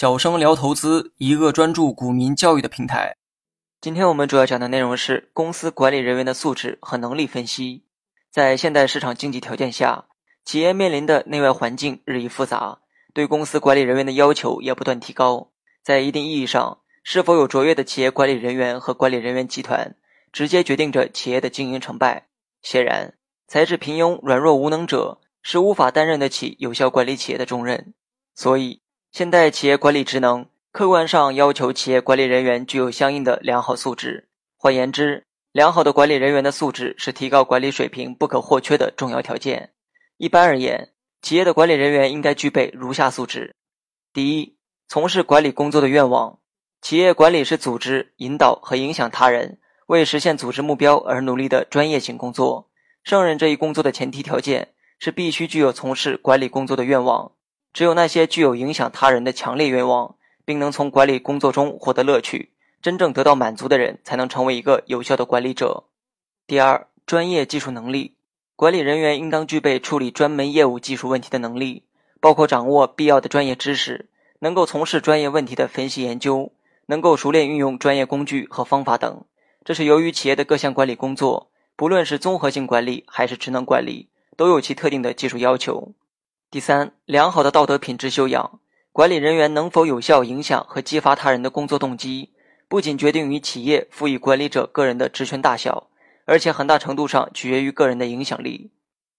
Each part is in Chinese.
小生聊投资，一个专注股民教育的平台。今天我们主要讲的内容是公司管理人员的素质和能力分析。在现代市场经济条件下，企业面临的内外环境日益复杂，对公司管理人员的要求也不断提高。在一定意义上，是否有卓越的企业管理人员和管理人员集团，直接决定着企业的经营成败。显然，才智平庸、软弱无能者是无法担任得起有效管理企业的重任。所以，现代企业管理职能客观上要求企业管理人员具有相应的良好素质。换言之，良好的管理人员的素质是提高管理水平不可或缺的重要条件。一般而言，企业的管理人员应该具备如下素质：第一，从事管理工作的愿望。企业管理是组织、引导和影响他人，为实现组织目标而努力的专业性工作。胜任这一工作的前提条件是必须具有从事管理工作的愿望。只有那些具有影响他人的强烈愿望，并能从管理工作中获得乐趣、真正得到满足的人，才能成为一个有效的管理者。第二，专业技术能力，管理人员应当具备处理专门业务技术问题的能力，包括掌握必要的专业知识，能够从事专业问题的分析研究，能够熟练运用专业工具和方法等。这是由于企业的各项管理工作，不论是综合性管理还是职能管理，都有其特定的技术要求。第三，良好的道德品质修养。管理人员能否有效影响和激发他人的工作动机，不仅决定于企业赋予管理者个人的职权大小，而且很大程度上取决于个人的影响力。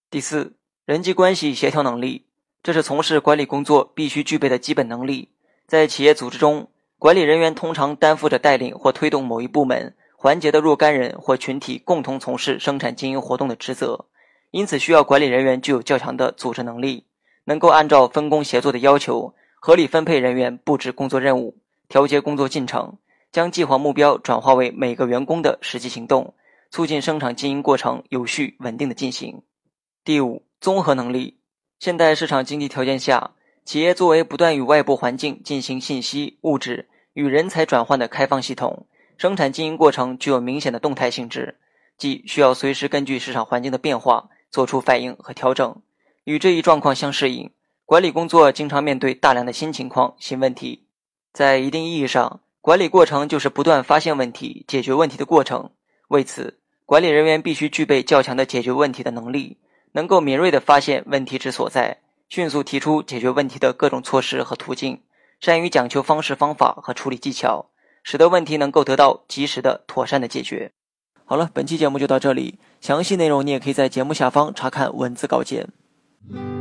第四，人际关系协调能力，这是从事管理工作必须具备的基本能力。在企业组织中，管理人员通常担负着带领或推动某一部门、环节的若干人或群体共同从事生产经营活动的职责，因此需要管理人员具有较强的组织能力。能够按照分工协作的要求，合理分配人员、布置工作任务、调节工作进程，将计划目标转化为每个员工的实际行动，促进生产经营过程有序稳定的进行。第五，综合能力。现代市场经济条件下，企业作为不断与外部环境进行信息、物质与人才转换的开放系统，生产经营过程具有明显的动态性质，即需要随时根据市场环境的变化做出反应和调整。与这一状况相适应，管理工作经常面对大量的新情况、新问题。在一定意义上，管理过程就是不断发现问题、解决问题的过程。为此，管理人员必须具备较强的解决问题的能力，能够敏锐地发现问题之所在，迅速提出解决问题的各种措施和途径，善于讲求方式方法和处理技巧，使得问题能够得到及时的、妥善的解决。好了，本期节目就到这里，详细内容你也可以在节目下方查看文字稿件。Mm-hmm.